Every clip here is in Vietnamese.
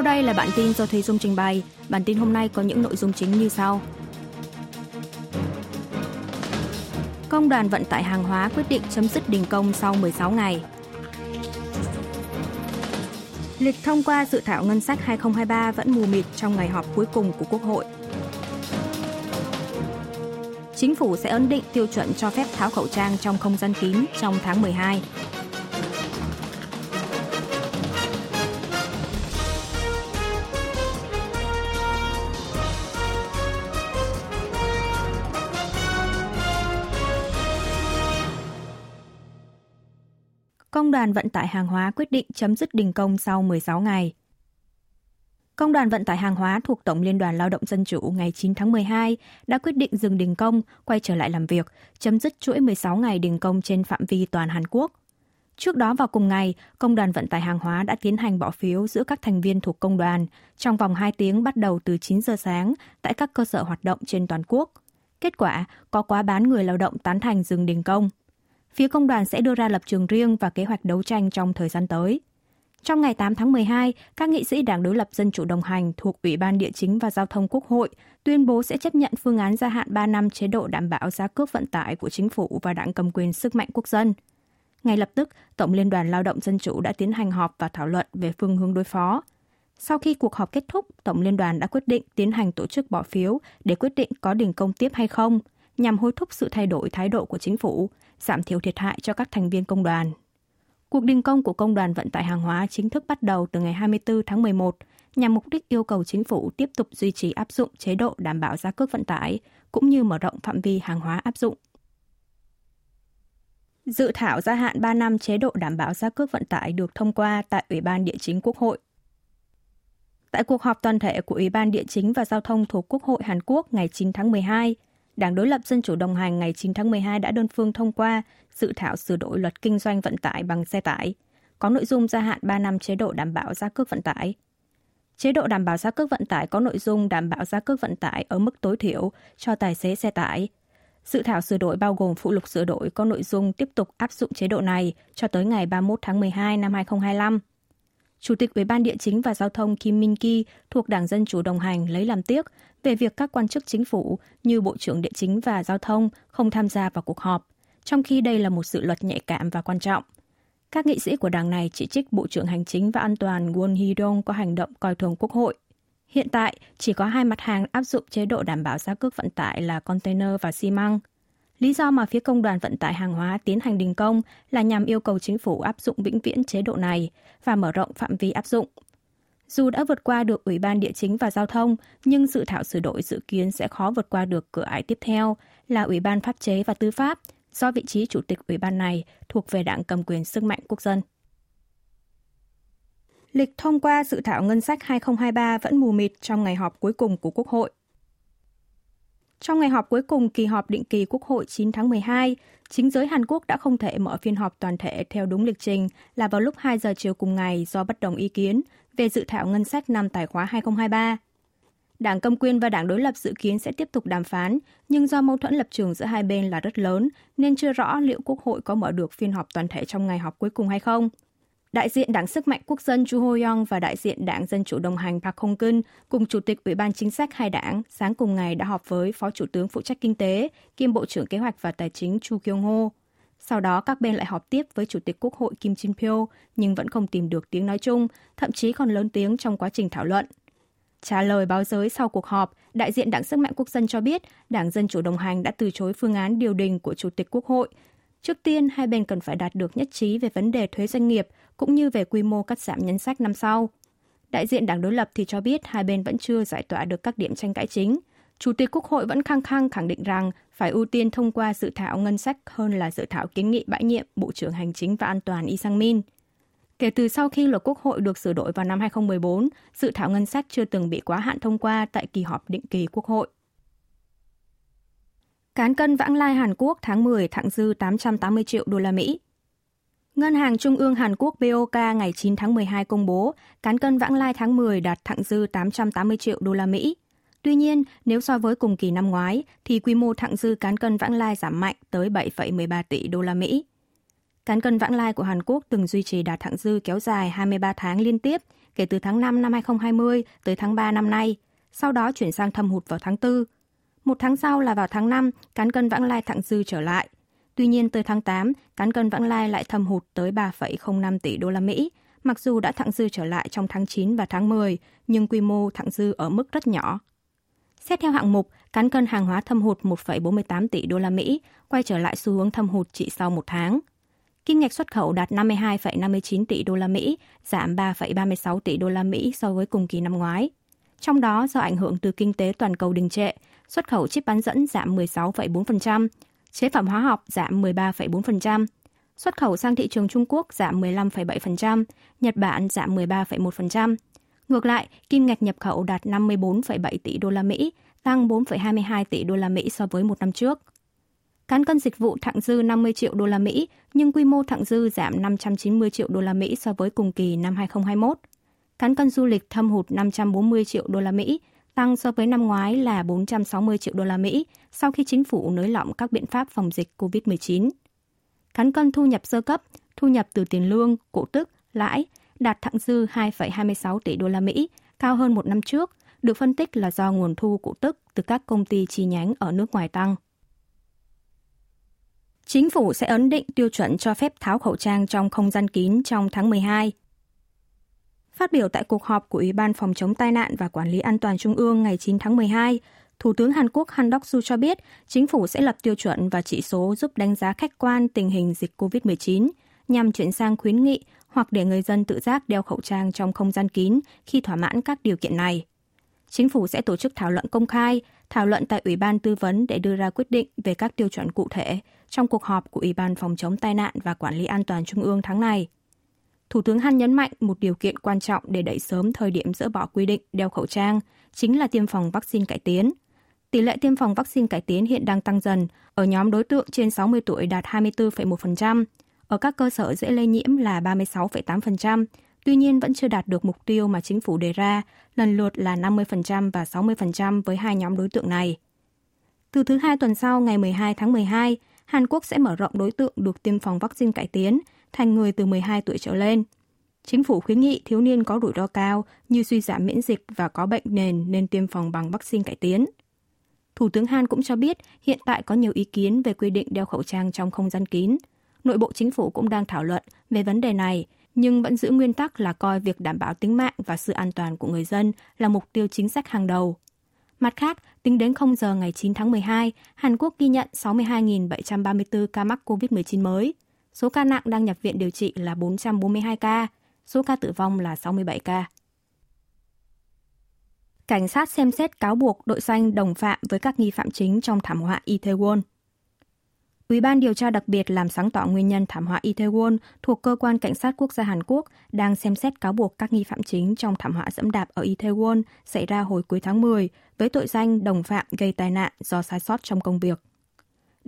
Sau đây là bản tin do Thùy Dung trình bày. Bản tin hôm nay có những nội dung chính như sau. Công đoàn vận tải hàng hóa quyết định chấm dứt đình công sau 16 ngày. Lịch thông qua dự thảo ngân sách 2023 vẫn mù mịt trong ngày họp cuối cùng của Quốc hội. Chính phủ sẽ ấn định tiêu chuẩn cho phép tháo khẩu trang trong không gian kín trong tháng 12. Đoàn Vận tải Hàng hóa quyết định chấm dứt đình công sau 16 ngày. Công đoàn Vận tải Hàng hóa thuộc Tổng Liên đoàn Lao động Dân chủ ngày 9 tháng 12 đã quyết định dừng đình công, quay trở lại làm việc, chấm dứt chuỗi 16 ngày đình công trên phạm vi toàn Hàn Quốc. Trước đó vào cùng ngày, Công đoàn Vận tải Hàng hóa đã tiến hành bỏ phiếu giữa các thành viên thuộc công đoàn trong vòng 2 tiếng bắt đầu từ 9 giờ sáng tại các cơ sở hoạt động trên toàn quốc. Kết quả, có quá bán người lao động tán thành dừng đình công phía công đoàn sẽ đưa ra lập trường riêng và kế hoạch đấu tranh trong thời gian tới. Trong ngày 8 tháng 12, các nghị sĩ Đảng đối lập Dân chủ đồng hành thuộc Ủy ban Địa chính và Giao thông Quốc hội tuyên bố sẽ chấp nhận phương án gia hạn 3 năm chế độ đảm bảo giá cước vận tải của chính phủ và đảng cầm quyền sức mạnh quốc dân. Ngay lập tức, Tổng Liên đoàn Lao động Dân chủ đã tiến hành họp và thảo luận về phương hướng đối phó. Sau khi cuộc họp kết thúc, Tổng Liên đoàn đã quyết định tiến hành tổ chức bỏ phiếu để quyết định có đình công tiếp hay không, nhằm hối thúc sự thay đổi thái độ của chính phủ, giảm thiểu thiệt hại cho các thành viên công đoàn. Cuộc đình công của Công đoàn Vận tải Hàng hóa chính thức bắt đầu từ ngày 24 tháng 11 nhằm mục đích yêu cầu chính phủ tiếp tục duy trì áp dụng chế độ đảm bảo giá cước vận tải, cũng như mở rộng phạm vi hàng hóa áp dụng. Dự thảo gia hạn 3 năm chế độ đảm bảo giá cước vận tải được thông qua tại Ủy ban Địa chính Quốc hội. Tại cuộc họp toàn thể của Ủy ban Địa chính và Giao thông thuộc Quốc hội Hàn Quốc ngày 9 tháng 12, Đảng đối lập Dân chủ đồng hành ngày 9 tháng 12 đã đơn phương thông qua dự thảo sửa đổi luật kinh doanh vận tải bằng xe tải, có nội dung gia hạn 3 năm chế độ đảm bảo giá cước vận tải. Chế độ đảm bảo giá cước vận tải có nội dung đảm bảo giá cước vận tải ở mức tối thiểu cho tài xế xe tải. Dự thảo sửa đổi bao gồm phụ lục sửa đổi có nội dung tiếp tục áp dụng chế độ này cho tới ngày 31 tháng 12 năm 2025. Chủ tịch Ủy ban Địa chính và Giao thông Kim Min Ki thuộc Đảng Dân Chủ đồng hành lấy làm tiếc về việc các quan chức chính phủ như Bộ trưởng Địa chính và Giao thông không tham gia vào cuộc họp, trong khi đây là một sự luật nhạy cảm và quan trọng. Các nghị sĩ của đảng này chỉ trích Bộ trưởng Hành chính và An toàn Won Hee-dong có hành động coi thường Quốc hội. Hiện tại, chỉ có hai mặt hàng áp dụng chế độ đảm bảo giá cước vận tải là container và xi măng. Lý do mà phía công đoàn vận tải hàng hóa tiến hành đình công là nhằm yêu cầu chính phủ áp dụng vĩnh viễn chế độ này và mở rộng phạm vi áp dụng. Dù đã vượt qua được Ủy ban Địa chính và Giao thông, nhưng dự thảo sửa đổi dự kiến sẽ khó vượt qua được cửa ải tiếp theo là Ủy ban Pháp chế và Tư pháp, do vị trí chủ tịch Ủy ban này thuộc về đảng cầm quyền sức mạnh quốc dân. Lịch thông qua dự thảo ngân sách 2023 vẫn mù mịt trong ngày họp cuối cùng của Quốc hội. Trong ngày họp cuối cùng kỳ họp định kỳ Quốc hội 9 tháng 12, chính giới Hàn Quốc đã không thể mở phiên họp toàn thể theo đúng lịch trình là vào lúc 2 giờ chiều cùng ngày do bất đồng ý kiến về dự thảo ngân sách năm tài khóa 2023. Đảng Cầm quyền và Đảng đối lập dự kiến sẽ tiếp tục đàm phán, nhưng do mâu thuẫn lập trường giữa hai bên là rất lớn, nên chưa rõ liệu Quốc hội có mở được phiên họp toàn thể trong ngày họp cuối cùng hay không. Đại diện Đảng Sức mạnh Quốc dân Chu Ho-yong và đại diện Đảng Dân chủ đồng hành Park Hong Kun cùng Chủ tịch Ủy ban Chính sách hai đảng sáng cùng ngày đã họp với Phó Chủ tướng phụ trách Kinh tế, kiêm Bộ trưởng Kế hoạch và Tài chính Chu Kyung Ho. Sau đó các bên lại họp tiếp với Chủ tịch Quốc hội Kim Jin Pyo nhưng vẫn không tìm được tiếng nói chung, thậm chí còn lớn tiếng trong quá trình thảo luận. Trả lời báo giới sau cuộc họp, đại diện Đảng Sức mạnh Quốc dân cho biết Đảng Dân chủ đồng hành đã từ chối phương án điều đình của Chủ tịch Quốc hội. Trước tiên, hai bên cần phải đạt được nhất trí về vấn đề thuế doanh nghiệp cũng như về quy mô cắt giảm nhân sách năm sau. Đại diện đảng đối lập thì cho biết hai bên vẫn chưa giải tỏa được các điểm tranh cãi chính. Chủ tịch Quốc hội vẫn khăng khăng khẳng định rằng phải ưu tiên thông qua dự thảo ngân sách hơn là dự thảo kiến nghị bãi nhiệm Bộ trưởng Hành chính và An toàn Y Sang Min. Kể từ sau khi luật Quốc hội được sửa đổi vào năm 2014, dự thảo ngân sách chưa từng bị quá hạn thông qua tại kỳ họp định kỳ Quốc hội. Cán cân vãng lai Hàn Quốc tháng 10 thặng dư 880 triệu đô la Mỹ. Ngân hàng Trung ương Hàn Quốc BOK ngày 9 tháng 12 công bố cán cân vãng lai tháng 10 đạt thặng dư 880 triệu đô la Mỹ. Tuy nhiên, nếu so với cùng kỳ năm ngoái thì quy mô thặng dư cán cân vãng lai giảm mạnh tới 7,13 tỷ đô la Mỹ. Cán cân vãng lai của Hàn Quốc từng duy trì đạt thặng dư kéo dài 23 tháng liên tiếp kể từ tháng 5 năm 2020 tới tháng 3 năm nay, sau đó chuyển sang thâm hụt vào tháng 4. Một tháng sau là vào tháng 5, cán cân vãng lai thặng dư trở lại. Tuy nhiên tới tháng 8, cán cân vãng lai lại thâm hụt tới 3,05 tỷ đô la Mỹ, mặc dù đã thặng dư trở lại trong tháng 9 và tháng 10, nhưng quy mô thặng dư ở mức rất nhỏ. Xét theo hạng mục, cán cân hàng hóa thâm hụt 1,48 tỷ đô la Mỹ, quay trở lại xu hướng thâm hụt chỉ sau một tháng. Kim ngạch xuất khẩu đạt 52,59 tỷ đô la Mỹ, giảm 3,36 tỷ đô la Mỹ so với cùng kỳ năm ngoái. Trong đó, do ảnh hưởng từ kinh tế toàn cầu đình trệ, xuất khẩu chip bán dẫn giảm 16,4%, chế phẩm hóa học giảm 13,4%, xuất khẩu sang thị trường Trung Quốc giảm 15,7%, Nhật Bản giảm 13,1%. Ngược lại, kim ngạch nhập khẩu đạt 54,7 tỷ đô la Mỹ, tăng 4,22 tỷ đô la Mỹ so với một năm trước. Cán cân dịch vụ thặng dư 50 triệu đô la Mỹ, nhưng quy mô thặng dư giảm 590 triệu đô la Mỹ so với cùng kỳ năm 2021. Cán cân du lịch thâm hụt 540 triệu đô la Mỹ, tăng so với năm ngoái là 460 triệu đô la Mỹ sau khi chính phủ nới lỏng các biện pháp phòng dịch COVID-19. Cán cân thu nhập sơ cấp, thu nhập từ tiền lương, cổ tức, lãi đạt thặng dư 2,26 tỷ đô la Mỹ, cao hơn một năm trước, được phân tích là do nguồn thu cổ tức từ các công ty chi nhánh ở nước ngoài tăng. Chính phủ sẽ ấn định tiêu chuẩn cho phép tháo khẩu trang trong không gian kín trong tháng 12. Phát biểu tại cuộc họp của Ủy ban Phòng chống tai nạn và Quản lý an toàn Trung ương ngày 9 tháng 12, Thủ tướng Hàn Quốc Han Đốc-su cho biết chính phủ sẽ lập tiêu chuẩn và chỉ số giúp đánh giá khách quan tình hình dịch COVID-19 nhằm chuyển sang khuyến nghị hoặc để người dân tự giác đeo khẩu trang trong không gian kín khi thỏa mãn các điều kiện này. Chính phủ sẽ tổ chức thảo luận công khai, thảo luận tại Ủy ban tư vấn để đưa ra quyết định về các tiêu chuẩn cụ thể trong cuộc họp của Ủy ban phòng chống tai nạn và quản lý an toàn Trung ương tháng này. Thủ tướng Han nhấn mạnh một điều kiện quan trọng để đẩy sớm thời điểm dỡ bỏ quy định đeo khẩu trang chính là tiêm phòng vaccine cải tiến. Tỷ lệ tiêm phòng vaccine cải tiến hiện đang tăng dần, ở nhóm đối tượng trên 60 tuổi đạt 24,1%, ở các cơ sở dễ lây nhiễm là 36,8%, tuy nhiên vẫn chưa đạt được mục tiêu mà chính phủ đề ra, lần lượt là 50% và 60% với hai nhóm đối tượng này. Từ thứ hai tuần sau, ngày 12 tháng 12, Hàn Quốc sẽ mở rộng đối tượng được tiêm phòng vaccine cải tiến thành người từ 12 tuổi trở lên. Chính phủ khuyến nghị thiếu niên có rủi ro cao như suy giảm miễn dịch và có bệnh nền nên tiêm phòng bằng vaccine cải tiến. Thủ tướng Han cũng cho biết hiện tại có nhiều ý kiến về quy định đeo khẩu trang trong không gian kín. Nội bộ chính phủ cũng đang thảo luận về vấn đề này, nhưng vẫn giữ nguyên tắc là coi việc đảm bảo tính mạng và sự an toàn của người dân là mục tiêu chính sách hàng đầu. Mặt khác, tính đến 0 giờ ngày 9 tháng 12, Hàn Quốc ghi nhận 62.734 ca mắc COVID-19 mới. Số ca nặng đang nhập viện điều trị là 442 ca, số ca tử vong là 67 ca. Cảnh sát xem xét cáo buộc đội xanh đồng phạm với các nghi phạm chính trong thảm họa Itaewon. Ủy ban điều tra đặc biệt làm sáng tỏ nguyên nhân thảm họa Itaewon thuộc Cơ quan Cảnh sát Quốc gia Hàn Quốc đang xem xét cáo buộc các nghi phạm chính trong thảm họa dẫm đạp ở Itaewon xảy ra hồi cuối tháng 10 với tội danh đồng phạm gây tai nạn do sai sót trong công việc.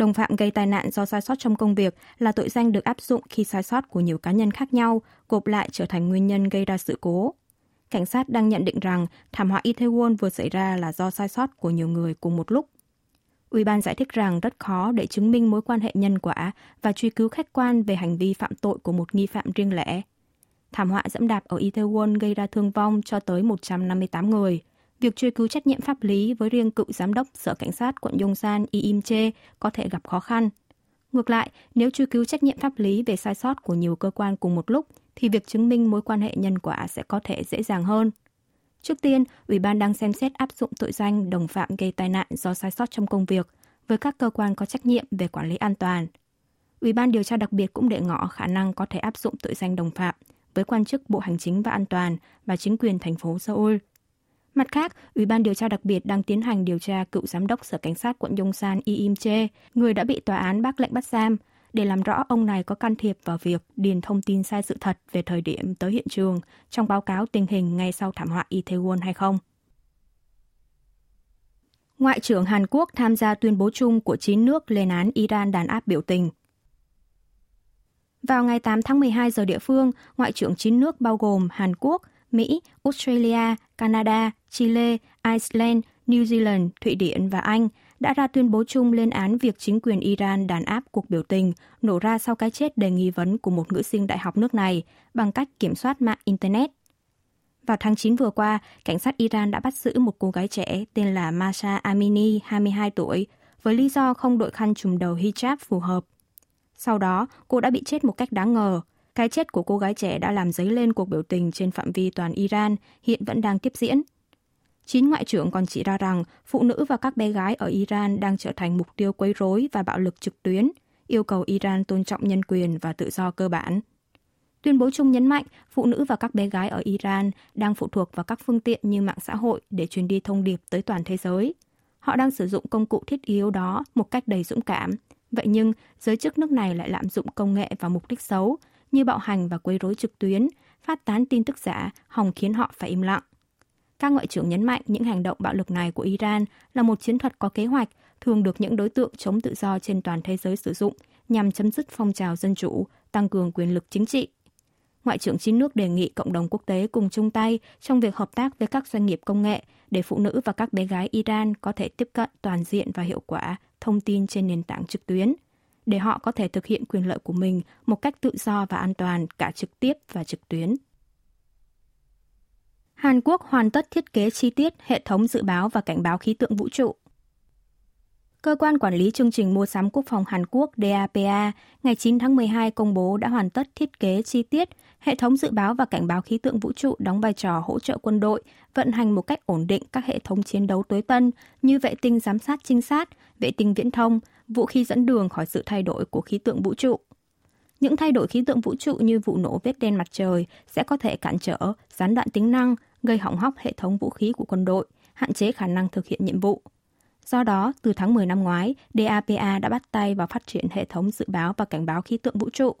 Đồng phạm gây tai nạn do sai sót trong công việc là tội danh được áp dụng khi sai sót của nhiều cá nhân khác nhau, gộp lại trở thành nguyên nhân gây ra sự cố. Cảnh sát đang nhận định rằng thảm họa Itaewon vừa xảy ra là do sai sót của nhiều người cùng một lúc Ủy ban giải thích rằng rất khó để chứng minh mối quan hệ nhân quả và truy cứu khách quan về hành vi phạm tội của một nghi phạm riêng lẻ. Thảm họa dẫm đạp ở Itaewon gây ra thương vong cho tới 158 người. Việc truy cứu trách nhiệm pháp lý với riêng cựu giám đốc Sở Cảnh sát quận Yongsan Lee Im Che có thể gặp khó khăn. Ngược lại, nếu truy cứu trách nhiệm pháp lý về sai sót của nhiều cơ quan cùng một lúc, thì việc chứng minh mối quan hệ nhân quả sẽ có thể dễ dàng hơn. Trước tiên, Ủy ban đang xem xét áp dụng tội danh đồng phạm gây tai nạn do sai sót trong công việc với các cơ quan có trách nhiệm về quản lý an toàn. Ủy ban điều tra đặc biệt cũng để ngỏ khả năng có thể áp dụng tội danh đồng phạm với quan chức Bộ Hành chính và An toàn và chính quyền thành phố Seoul. Mặt khác, Ủy ban điều tra đặc biệt đang tiến hành điều tra cựu giám đốc Sở Cảnh sát quận Yongsan Lee Im Che, người đã bị tòa án bác lệnh bắt giam để làm rõ ông này có can thiệp vào việc điền thông tin sai sự thật về thời điểm tới hiện trường trong báo cáo tình hình ngay sau thảm họa Itaewon hay không. Ngoại trưởng Hàn Quốc tham gia tuyên bố chung của 9 nước lên án Iran đàn áp biểu tình. Vào ngày 8 tháng 12 giờ địa phương, Ngoại trưởng 9 nước bao gồm Hàn Quốc, Mỹ, Australia, Canada, Chile, Iceland, New Zealand, Thụy Điển và Anh đã ra tuyên bố chung lên án việc chính quyền Iran đàn áp cuộc biểu tình nổ ra sau cái chết đầy nghi vấn của một nữ sinh đại học nước này bằng cách kiểm soát mạng Internet. Vào tháng 9 vừa qua, cảnh sát Iran đã bắt giữ một cô gái trẻ tên là Masha Amini, 22 tuổi, với lý do không đội khăn trùm đầu hijab phù hợp. Sau đó, cô đã bị chết một cách đáng ngờ. Cái chết của cô gái trẻ đã làm dấy lên cuộc biểu tình trên phạm vi toàn Iran, hiện vẫn đang tiếp diễn. Chín ngoại trưởng còn chỉ ra rằng phụ nữ và các bé gái ở Iran đang trở thành mục tiêu quấy rối và bạo lực trực tuyến, yêu cầu Iran tôn trọng nhân quyền và tự do cơ bản. Tuyên bố chung nhấn mạnh phụ nữ và các bé gái ở Iran đang phụ thuộc vào các phương tiện như mạng xã hội để truyền đi thông điệp tới toàn thế giới. Họ đang sử dụng công cụ thiết yếu đó một cách đầy dũng cảm. Vậy nhưng, giới chức nước này lại lạm dụng công nghệ vào mục đích xấu, như bạo hành và quấy rối trực tuyến, phát tán tin tức giả, hòng khiến họ phải im lặng. Các ngoại trưởng nhấn mạnh những hành động bạo lực này của Iran là một chiến thuật có kế hoạch, thường được những đối tượng chống tự do trên toàn thế giới sử dụng nhằm chấm dứt phong trào dân chủ, tăng cường quyền lực chính trị. Ngoại trưởng chín nước đề nghị cộng đồng quốc tế cùng chung tay trong việc hợp tác với các doanh nghiệp công nghệ để phụ nữ và các bé gái Iran có thể tiếp cận toàn diện và hiệu quả thông tin trên nền tảng trực tuyến, để họ có thể thực hiện quyền lợi của mình một cách tự do và an toàn cả trực tiếp và trực tuyến. Hàn Quốc hoàn tất thiết kế chi tiết hệ thống dự báo và cảnh báo khí tượng vũ trụ. Cơ quan quản lý chương trình mua sắm quốc phòng Hàn Quốc DAPA ngày 9 tháng 12 công bố đã hoàn tất thiết kế chi tiết hệ thống dự báo và cảnh báo khí tượng vũ trụ đóng vai trò hỗ trợ quân đội vận hành một cách ổn định các hệ thống chiến đấu tối tân như vệ tinh giám sát trinh sát, vệ tinh viễn thông, vũ khí dẫn đường khỏi sự thay đổi của khí tượng vũ trụ. Những thay đổi khí tượng vũ trụ như vụ nổ vết đen mặt trời sẽ có thể cản trở, gián đoạn tính năng, gây hỏng hóc hệ thống vũ khí của quân đội, hạn chế khả năng thực hiện nhiệm vụ. Do đó, từ tháng 10 năm ngoái, DAPA đã bắt tay vào phát triển hệ thống dự báo và cảnh báo khí tượng vũ trụ.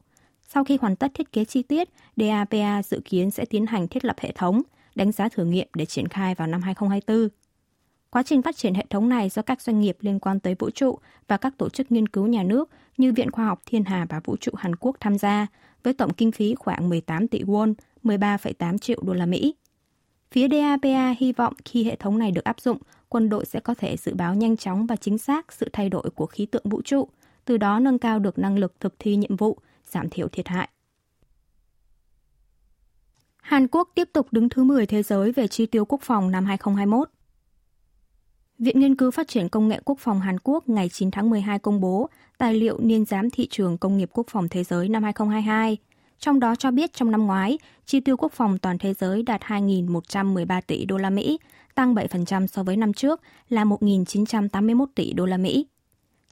Sau khi hoàn tất thiết kế chi tiết, DAPA dự kiến sẽ tiến hành thiết lập hệ thống, đánh giá thử nghiệm để triển khai vào năm 2024. Quá trình phát triển hệ thống này do các doanh nghiệp liên quan tới vũ trụ và các tổ chức nghiên cứu nhà nước như Viện Khoa học Thiên hà và Vũ trụ Hàn Quốc tham gia, với tổng kinh phí khoảng 18 tỷ won, 13,8 triệu đô la Mỹ. Phía DAPA hy vọng khi hệ thống này được áp dụng, quân đội sẽ có thể dự báo nhanh chóng và chính xác sự thay đổi của khí tượng vũ trụ, từ đó nâng cao được năng lực thực thi nhiệm vụ, giảm thiểu thiệt hại. Hàn Quốc tiếp tục đứng thứ 10 thế giới về chi tiêu quốc phòng năm 2021. Viện Nghiên cứu Phát triển Công nghệ Quốc phòng Hàn Quốc ngày 9 tháng 12 công bố tài liệu niên giám thị trường công nghiệp quốc phòng thế giới năm 2022 – trong đó cho biết trong năm ngoái, chi tiêu quốc phòng toàn thế giới đạt 2.113 tỷ đô la Mỹ, tăng 7% so với năm trước là 1.981 tỷ đô la Mỹ.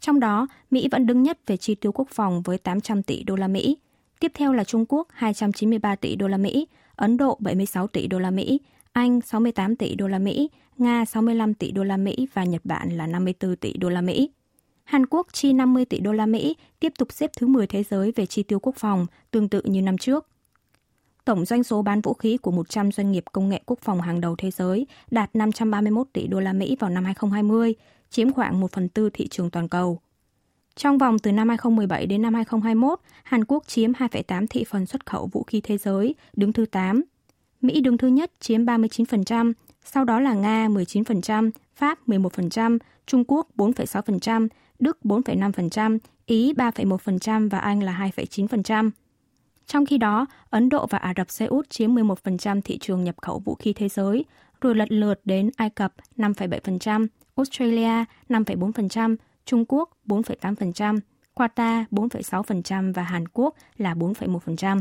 Trong đó, Mỹ vẫn đứng nhất về chi tiêu quốc phòng với 800 tỷ đô la Mỹ. Tiếp theo là Trung Quốc 293 tỷ đô la Mỹ, Ấn Độ 76 tỷ đô la Mỹ, Anh 68 tỷ đô la Mỹ, Nga 65 tỷ đô la Mỹ và Nhật Bản là 54 tỷ đô la Mỹ. Hàn Quốc chi 50 tỷ đô la Mỹ, tiếp tục xếp thứ 10 thế giới về chi tiêu quốc phòng, tương tự như năm trước. Tổng doanh số bán vũ khí của 100 doanh nghiệp công nghệ quốc phòng hàng đầu thế giới đạt 531 tỷ đô la Mỹ vào năm 2020, chiếm khoảng 1 phần tư thị trường toàn cầu. Trong vòng từ năm 2017 đến năm 2021, Hàn Quốc chiếm 2,8 thị phần xuất khẩu vũ khí thế giới, đứng thứ 8. Mỹ đứng thứ nhất chiếm 39%, sau đó là Nga 19%, Pháp 11%, Trung Quốc 4,6%, Đức 4,5%, Ý 3,1% và Anh là 2,9%. Trong khi đó, Ấn Độ và Ả Rập Xê Út chiếm 11% thị trường nhập khẩu vũ khí thế giới, rồi lật lượt đến Ai Cập 5,7%, Australia 5,4%, Trung Quốc 4,8%, Qatar 4,6% và Hàn Quốc là 4,1%.